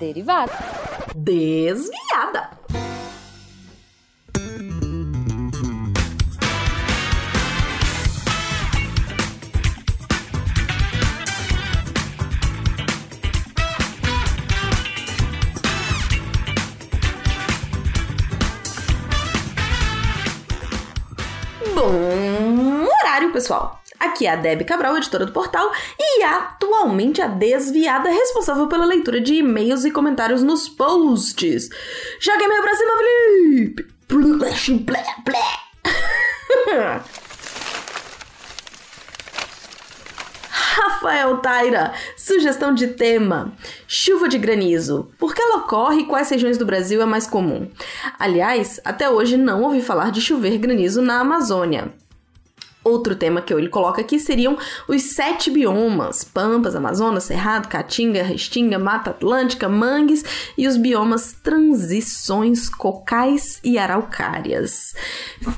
Derivada. Desviada. Bom horário, pessoal! Aqui é a Debbie Cabral, editora do portal, e atualmente a desviada responsável pela leitura de e-mails e comentários nos posts. Joga e-mail pra cima, Felipe! Rafael Taira, sugestão de tema: chuva de granizo. Por que ela ocorre e quais regiões do Brasil é mais comum? Aliás, até hoje não ouvi falar de chover granizo na Amazônia. Outro tema que ele coloca aqui seriam os sete biomas: Pampas, Amazonas, Cerrado, Caatinga, Restinga, Mata Atlântica, Mangues e os biomas Transições, Cocais e Araucárias.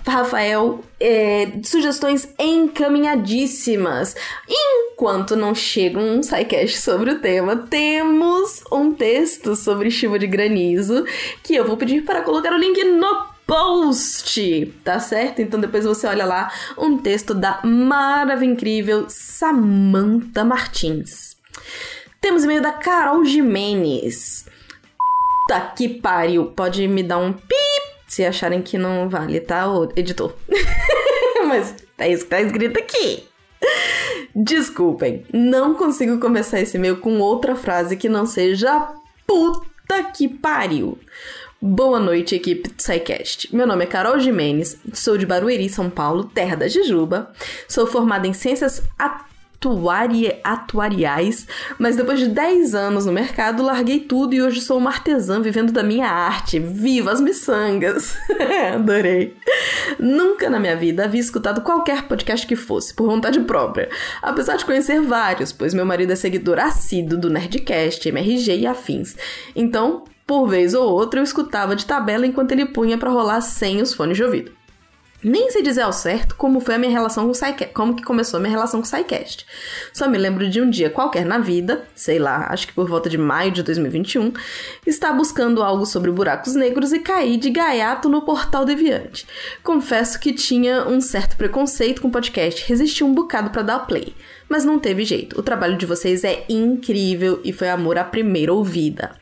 Rafael, é, sugestões encaminhadíssimas. Enquanto não chega um sidecast sobre o tema, temos um texto sobre chuva de granizo que eu vou pedir para colocar o link no post, tá certo? Então depois você olha lá um texto da maravilhosa incrível Samantha Martins. Temos e-mail da Carol Jimenez. Tá que pariu, pode me dar um pip se acharem que não vale, tá, editor? Mas é isso que tá escrito aqui. Desculpem, não consigo começar esse e-mail com outra frase que não seja puta que pariu. Boa noite, equipe do SciCast. Meu nome é Carol Jimenez, sou de Barueri, São Paulo, terra da Jujuba. Sou formada em Ciências atuari Atuariais, mas depois de 10 anos no mercado, larguei tudo e hoje sou uma artesã vivendo da minha arte. Viva as miçangas! Adorei! Nunca na minha vida havia escutado qualquer podcast que fosse, por vontade própria, apesar de conhecer vários, pois meu marido é seguidor assíduo do Nerdcast, MRG e afins. Então, por vez ou outra eu escutava de tabela enquanto ele punha para rolar sem os fones de ouvido. Nem sei dizer ao certo como foi a minha relação com o SciCast, como que começou a minha relação com o SciCast. Só me lembro de um dia qualquer na vida, sei lá, acho que por volta de maio de 2021, estar buscando algo sobre buracos negros e caí de gaiato no portal Deviante. Confesso que tinha um certo preconceito com podcast, resisti um bocado para dar play mas não teve jeito. O trabalho de vocês é incrível e foi amor à primeira ouvida.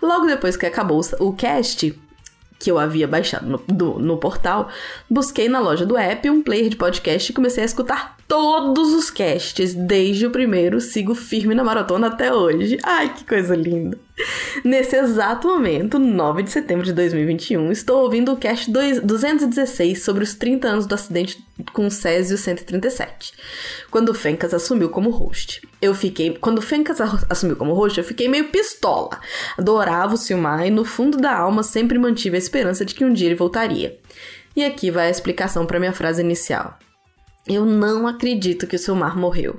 Logo depois que acabou o cast, que eu havia baixado no, do, no portal, busquei na loja do app um player de podcast e comecei a escutar todos os casts, desde o primeiro, sigo firme na maratona até hoje. Ai, que coisa linda! Nesse exato momento, 9 de setembro de 2021, estou ouvindo o cast 216 sobre os 30 anos do acidente com o Césio 137, quando o Fencas assumiu como host. Eu fiquei, quando o Fencas assumiu como host, eu fiquei meio pistola. Adorava o Silmar e no fundo da alma sempre mantive a esperança de que um dia ele voltaria. E aqui vai a explicação para minha frase inicial. Eu não acredito que o Silmar morreu.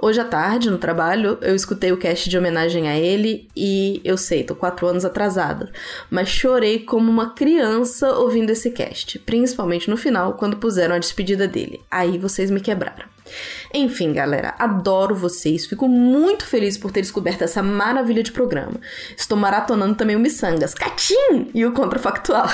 Hoje à tarde, no trabalho, eu escutei o cast de homenagem a ele e eu sei, tô quatro anos atrasada, mas chorei como uma criança ouvindo esse cast, principalmente no final, quando puseram a despedida dele. Aí vocês me quebraram. Enfim, galera, adoro vocês. Fico muito feliz por ter descoberto essa maravilha de programa. Estou maratonando também o Missangas, Catim e o Contrafactual.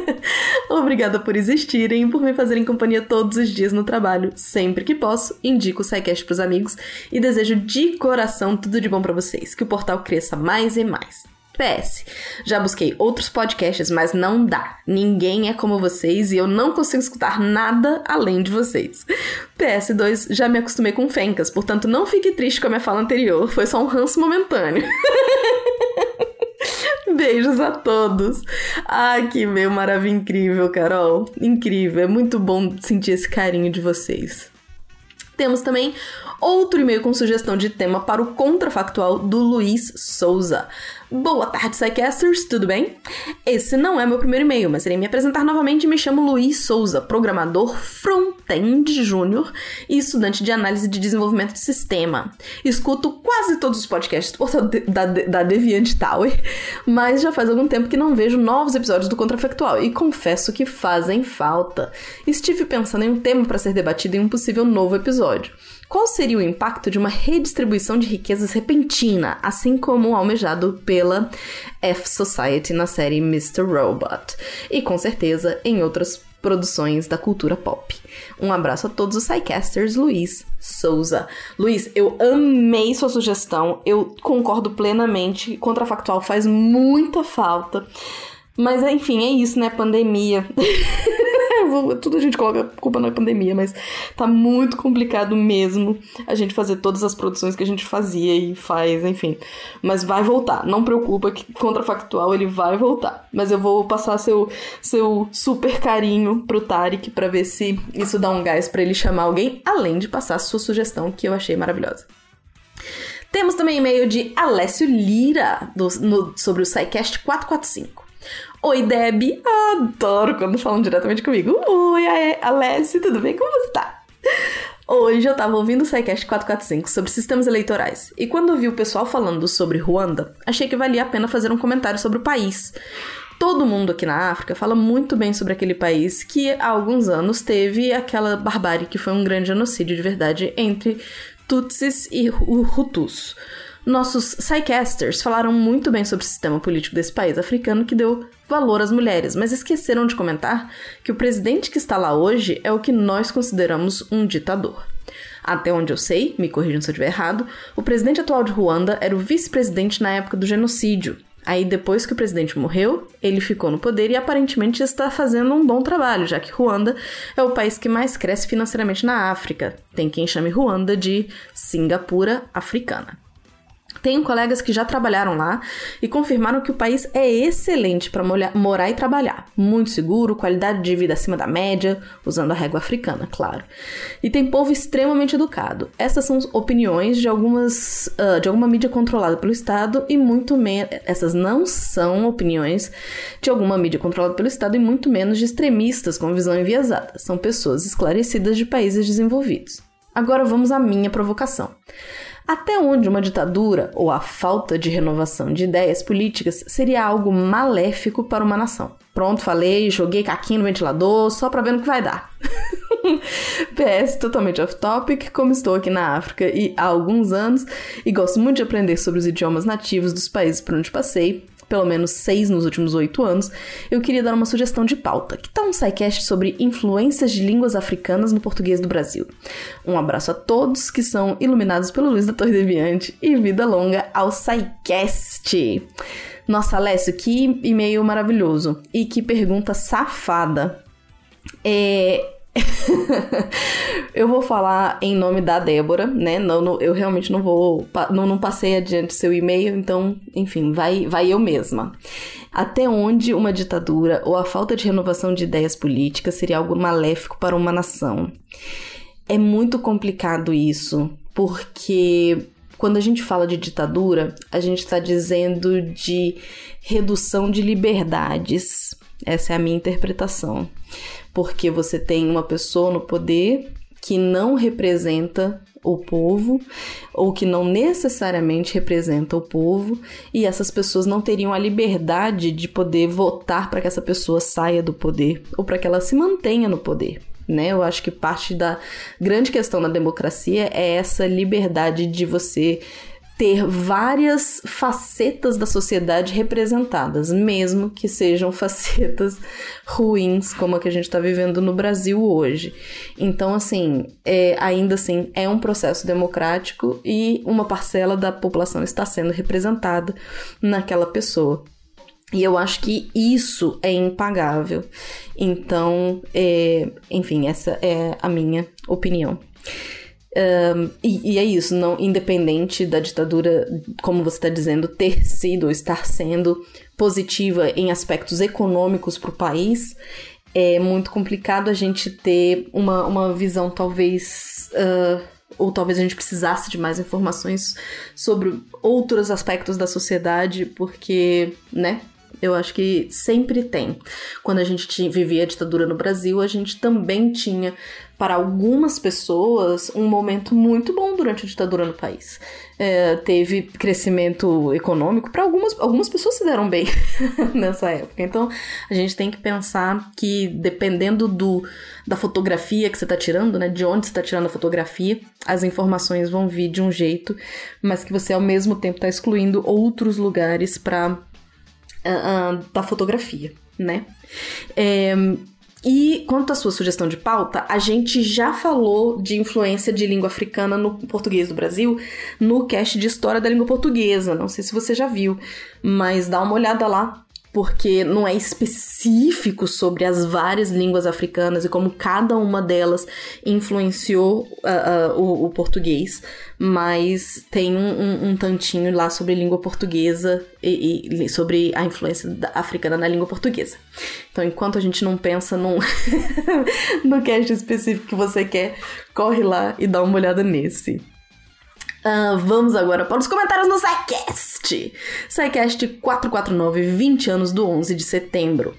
Obrigada por existirem e por me fazerem companhia todos os dias no trabalho. Sempre que posso, indico o SciCast pros amigos e desejo de coração tudo de bom para vocês. Que o portal cresça mais e mais. PS, já busquei outros podcasts, mas não dá. Ninguém é como vocês e eu não consigo escutar nada além de vocês. PS2, já me acostumei com fencas, portanto não fique triste com a minha fala anterior, foi só um ranço momentâneo. Beijos a todos. Ai, que meu maravilha incrível, Carol. Incrível. É muito bom sentir esse carinho de vocês. Temos também outro e-mail com sugestão de tema para o contrafactual do Luiz Souza. Boa tarde, Psycasters, tudo bem? Esse não é meu primeiro e-mail, mas irei me apresentar novamente. Me chamo Luiz Souza, programador front-end júnior e estudante de análise de desenvolvimento de sistema. Escuto quase todos os podcasts da, da Deviant Tower, mas já faz algum tempo que não vejo novos episódios do Contrafactual e confesso que fazem falta. Estive pensando em um tema para ser debatido em um possível novo episódio. Qual seria o impacto de uma redistribuição de riquezas repentina, assim como almejado pela F Society na série Mr. Robot? E com certeza em outras produções da cultura pop. Um abraço a todos os Psycasters, Luiz Souza. Luiz, eu amei sua sugestão, eu concordo plenamente, contrafactual faz muita falta. Mas enfim, é isso, né? Pandemia. Tudo a gente coloca culpa na pandemia, mas tá muito complicado mesmo a gente fazer todas as produções que a gente fazia e faz, enfim. Mas vai voltar. Não preocupa que contrafactual ele vai voltar. Mas eu vou passar seu, seu super carinho pro Tarek para ver se isso dá um gás para ele chamar alguém, além de passar sua sugestão que eu achei maravilhosa. Temos também e-mail de Alessio Lira do, no, sobre o SciCast 445. Oi, Deb. Adoro quando falam diretamente comigo. Oi, Alessi, tudo bem? Como você tá? Hoje eu tava ouvindo o SciCast 445 sobre sistemas eleitorais, e quando vi o pessoal falando sobre Ruanda, achei que valia a pena fazer um comentário sobre o país. Todo mundo aqui na África fala muito bem sobre aquele país que há alguns anos teve aquela barbárie que foi um grande genocídio de verdade entre Tutsis e Hutus. Nossos Psycasters falaram muito bem sobre o sistema político desse país africano que deu valor às mulheres, mas esqueceram de comentar que o presidente que está lá hoje é o que nós consideramos um ditador. Até onde eu sei, me corrijam se eu estiver errado, o presidente atual de Ruanda era o vice-presidente na época do genocídio. Aí, depois que o presidente morreu, ele ficou no poder e aparentemente está fazendo um bom trabalho, já que Ruanda é o país que mais cresce financeiramente na África. Tem quem chame Ruanda de Singapura africana. Tenho colegas que já trabalharam lá e confirmaram que o país é excelente para morar e trabalhar. Muito seguro, qualidade de vida acima da média, usando a régua africana, claro. E tem povo extremamente educado. Essas são opiniões de algumas uh, de alguma mídia controlada pelo Estado e muito menos. Essas não são opiniões de alguma mídia controlada pelo Estado e muito menos de extremistas com visão enviesada. São pessoas esclarecidas de países desenvolvidos. Agora vamos à minha provocação. Até onde uma ditadura ou a falta de renovação de ideias políticas seria algo maléfico para uma nação? Pronto, falei, joguei caquinho no ventilador só para ver no que vai dar. PS, totalmente off topic, como estou aqui na África e há alguns anos e gosto muito de aprender sobre os idiomas nativos dos países por onde passei, pelo menos seis nos últimos oito anos, eu queria dar uma sugestão de pauta. Que tal um SciCast sobre influências de línguas africanas no português do Brasil? Um abraço a todos que são iluminados pelo Luiz da Torre Deviante e vida longa ao SciCast! Nossa, Alessio, que e-mail maravilhoso e que pergunta safada. É, eu vou falar em nome da Débora, né? Não, não, eu realmente não vou. Não, não passei adiante seu e-mail, então, enfim, vai, vai eu mesma. Até onde uma ditadura ou a falta de renovação de ideias políticas seria algo maléfico para uma nação? É muito complicado isso, porque quando a gente fala de ditadura, a gente está dizendo de redução de liberdades. Essa é a minha interpretação porque você tem uma pessoa no poder que não representa o povo ou que não necessariamente representa o povo e essas pessoas não teriam a liberdade de poder votar para que essa pessoa saia do poder ou para que ela se mantenha no poder. Né? Eu acho que parte da grande questão da democracia é essa liberdade de você ter várias facetas da sociedade representadas, mesmo que sejam facetas ruins, como a que a gente está vivendo no Brasil hoje. Então, assim, é, ainda assim, é um processo democrático e uma parcela da população está sendo representada naquela pessoa. E eu acho que isso é impagável. Então, é, enfim, essa é a minha opinião. Um, e, e, é isso, não independente da ditadura, como você está dizendo, ter sido ou estar sendo positiva em aspectos econômicos para o país, é muito complicado a gente ter uma, uma visão talvez. Uh, ou talvez a gente precisasse de mais informações sobre outros aspectos da sociedade, porque, né, Eu acho que sempre tem. Quando a gente vivia a ditadura no Brasil, a gente também tinha, para algumas pessoas, um momento muito bom durante a ditadura no país. É, teve crescimento econômico, para algumas, algumas pessoas se deram bem nessa época. Então, a gente tem que pensar que, dependendo do, da fotografia que você está tirando, né, de onde você está tirando a fotografia, as informações vão vir de um jeito, mas que você, ao mesmo tempo, está excluindo outros lugares para uh, da fotografia, né? É, e quanto à sua sugestão de pauta, a gente já falou de influência de língua africana no português do Brasil no cast de História da Língua Portuguesa. Não sei se você já viu, mas dá uma olhada lá porque não é específico sobre as várias línguas africanas e como cada uma delas influenciou uh, uh, o, o, português, mas tem um, um, tantinho lá sobre língua portuguesa e, e sobre a influência africana na língua portuguesa. Então, enquanto a gente não pensa num no cast específico que você quer, corre lá e dá uma olhada nesse. Uh, vamos agora para os comentários no SciCast. SciCast 449, 20 anos do 11 de setembro.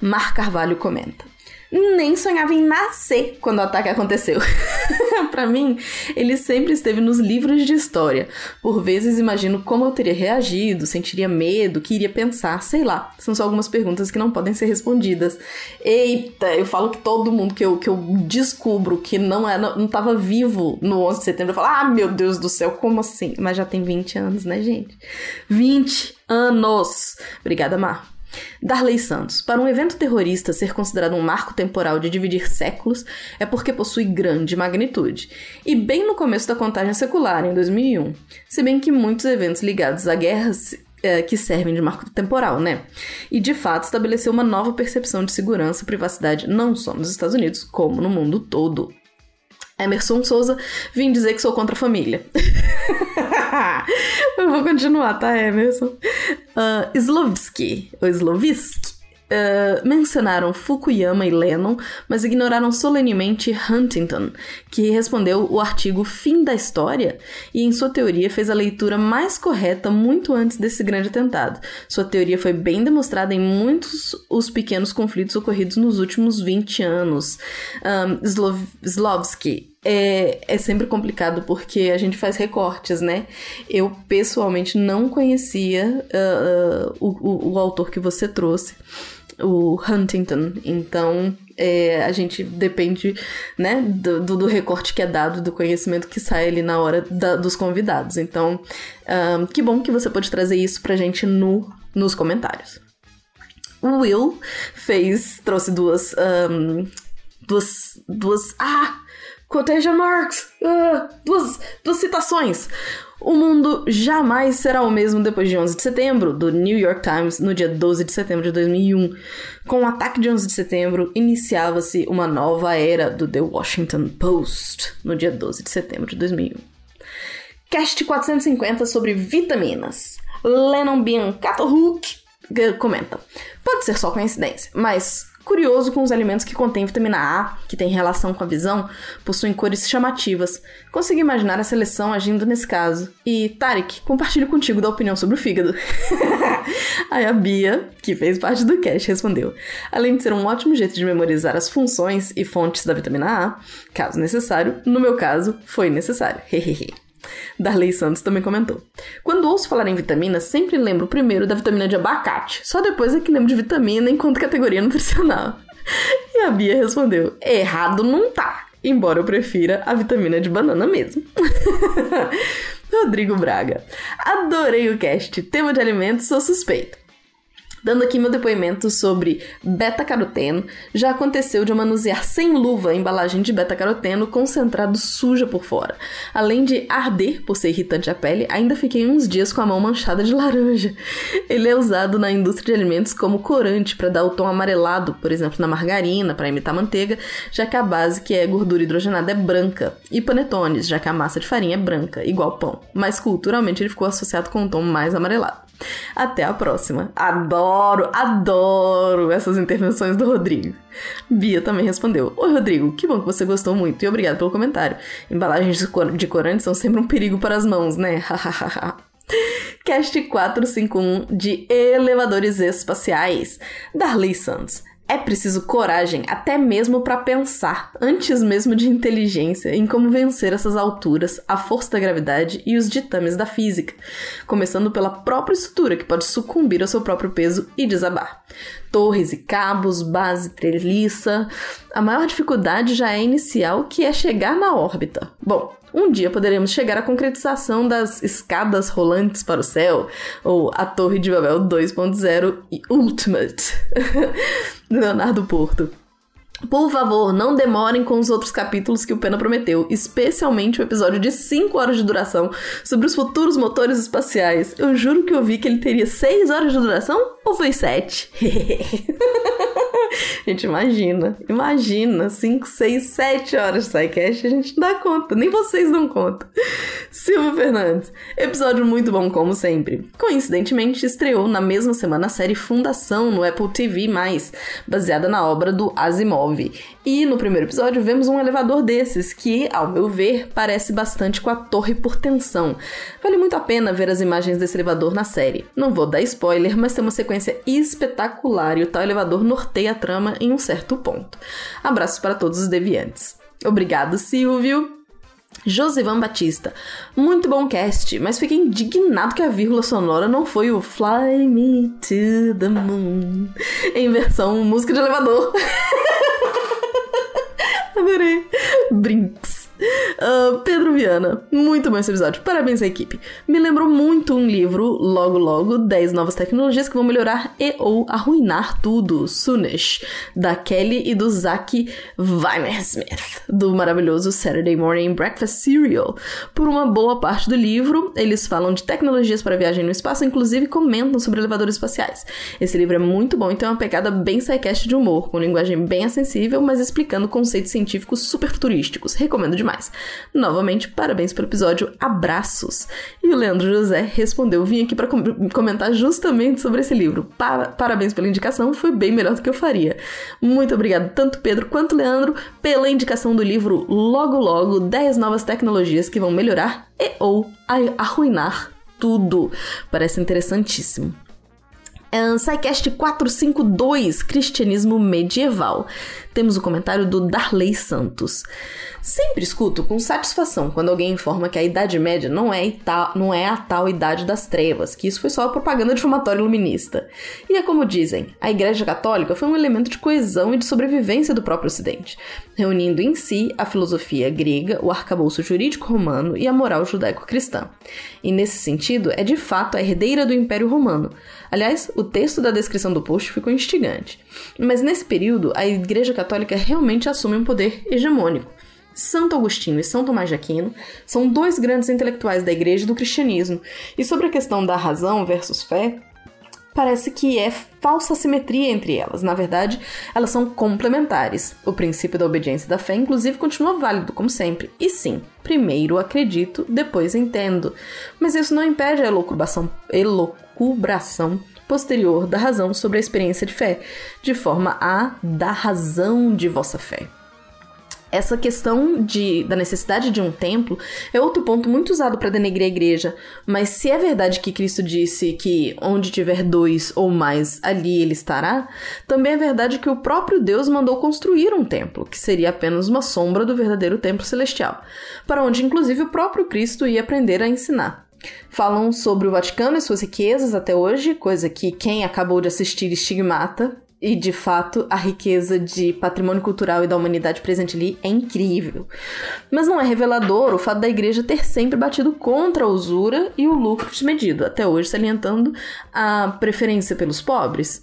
Mar Carvalho comenta nem sonhava em nascer quando o ataque aconteceu. para mim, ele sempre esteve nos livros de história. Por vezes imagino como eu teria reagido, sentiria medo, que iria pensar, sei lá. São só algumas perguntas que não podem ser respondidas. Eita, eu falo que todo mundo que eu, que eu descubro que não, é, não, tava vivo no 11 de setembro, eu falo, ah, meu Deus do céu, como assim? Mas já tem 20 anos, né, gente? 20 anos! Obrigada, Mar. Darley Santos. Para um evento terrorista ser considerado um marco temporal de dividir séculos é porque possui grande magnitude. E bem no começo da contagem secular, em 2001. Se bem que muitos eventos ligados a guerras é, que servem de marco temporal, né? E de fato estabeleceu uma nova percepção de segurança e privacidade não só nos Estados Unidos, como no mundo todo. Emerson Souza, vim dizer que sou contra a família. Eu vou continuar, tá, Emerson? Uh, Slovsky, ou Slovisk, Uh, mencionaram Fukuyama e Lennon, mas ignoraram solenemente Huntington, que respondeu o artigo Fim da História e, em sua teoria, fez a leitura mais correta muito antes desse grande atentado. Sua teoria foi bem demonstrada em muitos os pequenos conflitos ocorridos nos últimos 20 anos. Um, Slov Slovsky é, é sempre complicado porque a gente faz recortes, né? Eu pessoalmente não conhecia uh, uh, o, o, o autor que você trouxe o Huntington. Então, é, a gente depende, né, do, do, recorte que é dado, do conhecimento que sai ali na hora da, dos convidados. Então, um, que bom que você pode trazer isso pra gente no, nos comentários. O Will fez, trouxe duas, um, duas, duas, ah, quotation marks, uh, duas, duas citações. O mundo jamais será o mesmo depois de 11 de setembro, do New York Times, no dia 12 de setembro de 2001. Com o ataque de 11 de setembro, iniciava-se uma nova era do The Washington Post, no dia 12 de setembro de 2001. Cast 450 sobre vitaminas. Lennon Biancato Hook comenta: Pode ser só coincidência, mas Curioso com os alimentos que contêm vitamina A, que tem relação com a visão, possuem cores chamativas. Consegui imaginar a seleção agindo nesse caso. E, Tarek, compartilho contigo da opinião sobre o fígado. Aí a Bia, que fez parte do cast, respondeu: Além de ser um ótimo jeito de memorizar as funções e fontes da vitamina A, caso necessário, no meu caso, foi necessário. Hehehe. Darley Santos também comentou. Quando ouço falar em vitamina, sempre lembro primeiro da vitamina de abacate. Só depois é que lembro de vitamina enquanto categoria nutricional. E a Bia respondeu: errado não tá. Embora eu prefira a vitamina de banana mesmo. Rodrigo Braga. Adorei o cast. Tema de alimentos, sou suspeito. Dando aqui meu depoimento sobre beta-caroteno, já aconteceu de eu manusear sem luva a embalagem de beta-caroteno concentrado suja por fora. Além de arder por ser irritante à pele, ainda fiquei uns dias com a mão manchada de laranja. Ele é usado na indústria de alimentos como corante para dar o tom amarelado, por exemplo, na margarina, para imitar manteiga, já que a base, que é gordura hidrogenada, é branca, e panetones, já que a massa de farinha é branca, igual pão. Mas culturalmente ele ficou associado com um tom mais amarelado. Até a próxima. Adoro, adoro essas intervenções do Rodrigo. Bia também respondeu: Oi, Rodrigo, que bom que você gostou muito e obrigado pelo comentário. Embalagens de, cor de corante são sempre um perigo para as mãos, né? Cast 451 de Elevadores Espaciais. Darley Santos. É preciso coragem, até mesmo para pensar, antes mesmo de inteligência, em como vencer essas alturas, a força da gravidade e os ditames da física, começando pela própria estrutura que pode sucumbir ao seu próprio peso e desabar. Torres e cabos, base treliça. A maior dificuldade já é inicial, que é chegar na órbita. Bom, um dia poderemos chegar à concretização das escadas rolantes para o céu, ou a Torre de Babel 2.0 e Ultimate. Leonardo Porto. Por favor, não demorem com os outros capítulos que o Pena prometeu, especialmente o episódio de 5 horas de duração sobre os futuros motores espaciais. Eu juro que eu vi que ele teria 6 horas de duração ou foi 7? gente, imagina, imagina, 5, 6, 7 horas de SciCast, a gente não dá conta, nem vocês dão conta. Silvio Fernandes, episódio muito bom como sempre. Coincidentemente, estreou na mesma semana a série Fundação no Apple TV+, baseada na obra do Asimov. E no primeiro episódio vemos um elevador desses, que, ao meu ver, parece bastante com a Torre por Tensão. Vale muito a pena ver as imagens desse elevador na série. Não vou dar spoiler, mas tem uma sequência espetacular e o tal elevador norteia trama em um certo ponto. Abraços para todos os deviantes. Obrigado, Silvio! Josivan Batista. Muito bom cast, mas fiquei indignado que a vírgula sonora não foi o Fly Me to the Moon em versão música de elevador. Adorei. Brinks. Uh, Pedro Viana, muito bom esse episódio. Parabéns à equipe. Me lembrou muito um livro, logo logo, 10 novas tecnologias que vão melhorar e ou arruinar tudo. Sunish, da Kelly e do Zach Weimersmith, do maravilhoso Saturday Morning Breakfast Cereal. Por uma boa parte do livro, eles falam de tecnologias para viagem no espaço, inclusive comentam sobre elevadores espaciais. Esse livro é muito bom e tem uma pegada bem sidecast de humor, com linguagem bem acessível, mas explicando conceitos científicos super futurísticos. Recomendo demais demais. Novamente, parabéns pelo episódio, abraços. E o Leandro José respondeu: vim aqui para com comentar justamente sobre esse livro. Pa parabéns pela indicação, foi bem melhor do que eu faria. Muito obrigado, tanto Pedro quanto Leandro, pela indicação do livro Logo Logo 10 novas tecnologias que vão melhorar e ou arruinar tudo. Parece interessantíssimo. SciCast 452, Cristianismo Medieval temos o comentário do Darley Santos. Sempre escuto com satisfação quando alguém informa que a Idade Média não é, não é a tal Idade das Trevas, que isso foi só a propaganda difumatória iluminista. E é como dizem, a Igreja Católica foi um elemento de coesão e de sobrevivência do próprio Ocidente, reunindo em si a filosofia grega, o arcabouço jurídico romano e a moral judaico-cristã. E nesse sentido, é de fato a herdeira do Império Romano. Aliás, o texto da descrição do post ficou instigante. Mas nesse período, a Igreja Católica realmente assume um poder hegemônico. Santo Agostinho e São Tomás de Aquino são dois grandes intelectuais da Igreja e do cristianismo. E sobre a questão da razão versus fé, parece que é falsa simetria entre elas. Na verdade, elas são complementares. O princípio da obediência da fé, inclusive, continua válido, como sempre. E sim, primeiro acredito, depois entendo. Mas isso não impede a elucubração, elucubração posterior da razão sobre a experiência de fé, de forma a dar razão de vossa fé. Essa questão de, da necessidade de um templo é outro ponto muito usado para denegrir a igreja, mas se é verdade que Cristo disse que onde tiver dois ou mais, ali ele estará, também é verdade que o próprio Deus mandou construir um templo, que seria apenas uma sombra do verdadeiro templo celestial, para onde inclusive o próprio Cristo ia aprender a ensinar. Falam sobre o Vaticano e suas riquezas até hoje, coisa que quem acabou de assistir estigmata, e de fato, a riqueza de patrimônio cultural e da humanidade presente ali é incrível. Mas não é revelador o fato da igreja ter sempre batido contra a usura e o lucro desmedido, até hoje salientando a preferência pelos pobres.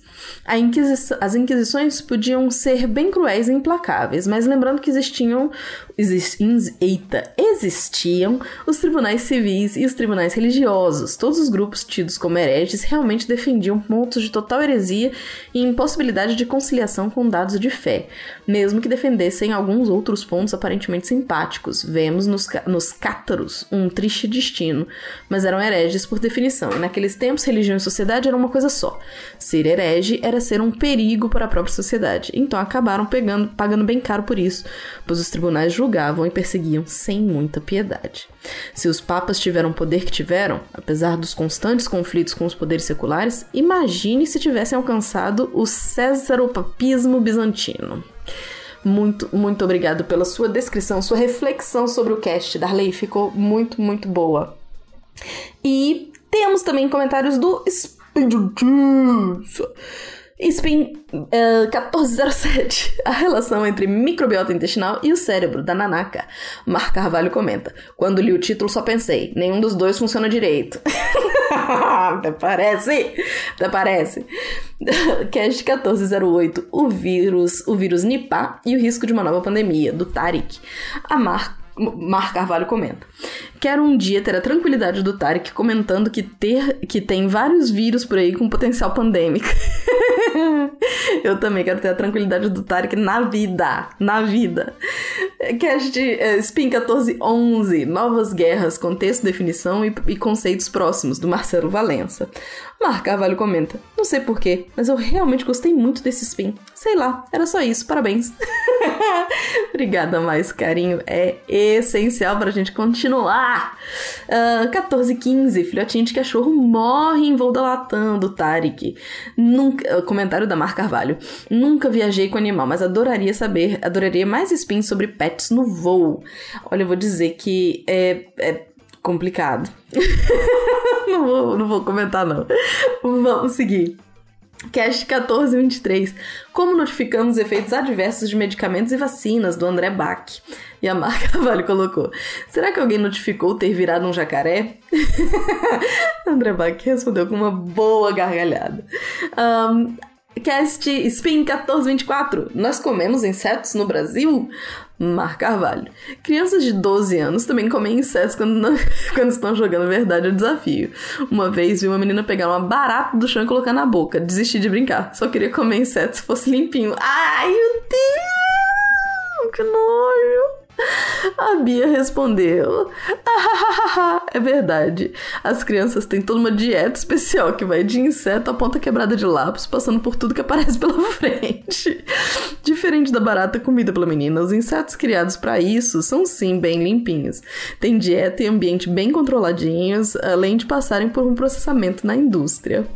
As inquisições podiam ser bem cruéis e implacáveis, mas lembrando que existiam, exist eita, existiam os tribunais civis e os tribunais religiosos. Todos os grupos tidos como hereges realmente defendiam pontos de total heresia e impossibilidade possibilidade de conciliação com dados de fé, mesmo que defendessem alguns outros pontos aparentemente simpáticos. Vemos nos, nos cátaros um triste destino, mas eram hereges por definição, e naqueles tempos religião e sociedade eram uma coisa só. Ser herege era ser um perigo para a própria sociedade, então acabaram pegando, pagando bem caro por isso, pois os tribunais julgavam e perseguiam sem muita piedade. Se os papas tiveram o poder que tiveram, apesar dos constantes conflitos com os poderes seculares, imagine se tivessem alcançado o césaropapismo bizantino. Muito, muito obrigado pela sua descrição, sua reflexão sobre o cast, Darley. Ficou muito, muito boa. E temos também comentários do Spin uh, eh, 1407. A relação entre microbiota intestinal e o cérebro, da Nanaka. Mar Carvalho comenta. Quando li o título só pensei, nenhum dos dois funciona direito. Até parece. Até parece. Cast 1408. O vírus, o vírus Nipah e o risco de uma nova pandemia, do Tarik. A Mar Mar Carvalho comenta. Quero um dia ter a tranquilidade do Tarek comentando que, ter, que tem vários vírus por aí com potencial pandêmico. Eu também quero ter a tranquilidade do Tarek na vida. Na vida. Cast uh, Spin 1411. Novas guerras, contexto, definição e, e conceitos próximos, do Marcelo Valença. Mar Carvalho comenta. Não sei porquê, mas eu realmente gostei muito desse spin. Sei lá, era só isso. Parabéns. Obrigada, mais carinho. É essencial pra gente continuar Uh, 14 15, filhotinho de cachorro morre em voo da Latam, do Tarek. Nunca, comentário da Mar Carvalho. Nunca viajei com animal, mas adoraria saber, adoraria mais spins sobre no voo. Olha, eu vou dizer que é, é complicado. não, vou, não vou comentar, não. Vamos seguir. Cast 1423. Como notificamos efeitos adversos de medicamentos e vacinas, do André Bach. E a Marca Vale colocou: Será que alguém notificou ter virado um jacaré? André Bach respondeu com uma boa gargalhada. Um, Cast Spin 1424. Nós comemos insetos no Brasil? Mar Carvalho. Crianças de 12 anos também comem insetos quando, não, quando estão jogando verdade ou desafio. Uma vez vi uma menina pegar uma barata do chão e colocar na boca. Desisti de brincar. Só queria comer inseto se fosse limpinho. Ai, meu Deus! Que nojo! A Bia respondeu: É verdade. As crianças têm toda uma dieta especial que vai de inseto a ponta quebrada de lápis, passando por tudo que aparece pela frente. Diferente da barata comida pela menina, os insetos criados para isso são sim bem limpinhos. Tem dieta e ambiente bem controladinhos, além de passarem por um processamento na indústria.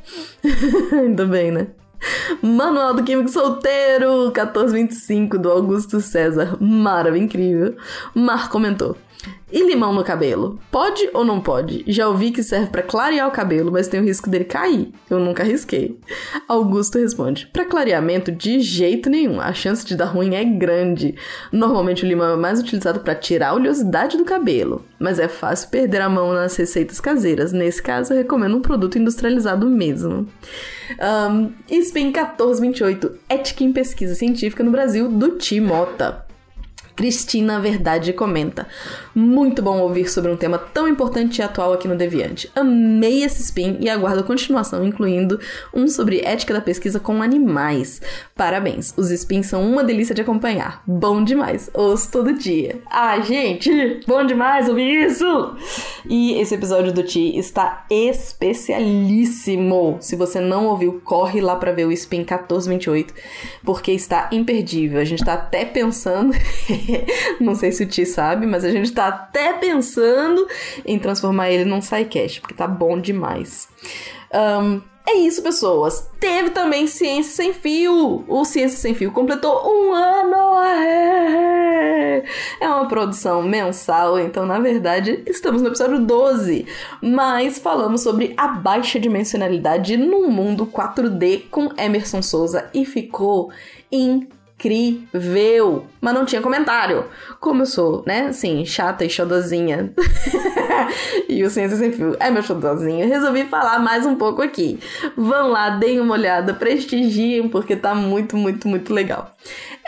Ainda bem, né? Manual do Químico Solteiro, 1425, do Augusto César. Maravilha, incrível. Mar comentou. E limão no cabelo? Pode ou não pode? Já ouvi que serve para clarear o cabelo, mas tem o risco dele cair. Eu nunca arrisquei. Augusto responde: Para clareamento, de jeito nenhum. A chance de dar ruim é grande. Normalmente o limão é mais utilizado para tirar a oleosidade do cabelo, mas é fácil perder a mão nas receitas caseiras. Nesse caso, eu recomendo um produto industrializado mesmo. Um, Spin 1428, Ética em Pesquisa Científica no Brasil, do Timota. Cristina Verdade comenta: Muito bom ouvir sobre um tema tão importante e atual aqui no Deviante. Amei esse spin e aguardo a continuação, incluindo um sobre ética da pesquisa com animais. Parabéns, os spins são uma delícia de acompanhar. Bom demais, ouço todo dia. Ah, gente, bom demais ouvir isso! E esse episódio do Ti está especialíssimo. Se você não ouviu, corre lá para ver o spin 1428, porque está imperdível. A gente tá até pensando. não sei se o Ti sabe, mas a gente tá até pensando em transformar ele num sidecast, porque tá bom demais. Um, é isso, pessoas. Teve também Ciência Sem Fio. O Ciência Sem Fio completou um ano. É uma produção mensal, então na verdade estamos no episódio 12. Mas falamos sobre a baixa dimensionalidade no mundo 4D com Emerson Souza e ficou incrível incrível. Mas não tinha comentário. Como eu sou, né, assim, chata e xodozinha. e o Ciência Sem Fio é meu xodozinho. Resolvi falar mais um pouco aqui. Vão lá, deem uma olhada, prestigiem, porque tá muito, muito, muito legal.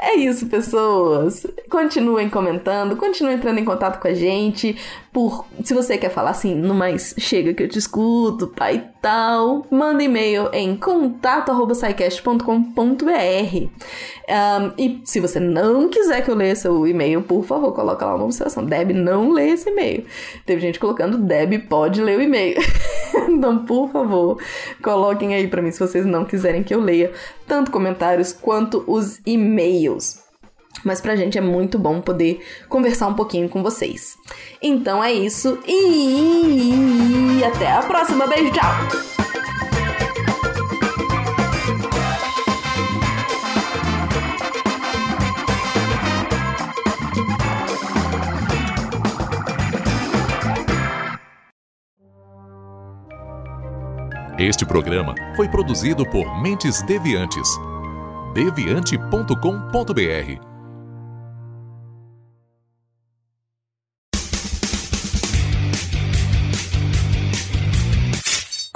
É isso, pessoas. Continuem comentando, continuem entrando em contato com a gente. Por, se você quer falar assim, no mais chega que eu te escuto, pai tal, manda e-mail em contato@saicast.com.br. Um, e se você não quiser que eu leia seu e-mail, por favor, coloca lá uma observação. Deb não lê esse e-mail. Teve gente colocando Deb pode ler o e-mail. então, por favor, coloquem aí para mim se vocês não quiserem que eu leia tanto comentários quanto os e-mails. Mas pra gente é muito bom poder conversar um pouquinho com vocês. Então é isso e até a próxima. Beijo, tchau! Este programa foi produzido por Mentes Deviantes. deviante.com.br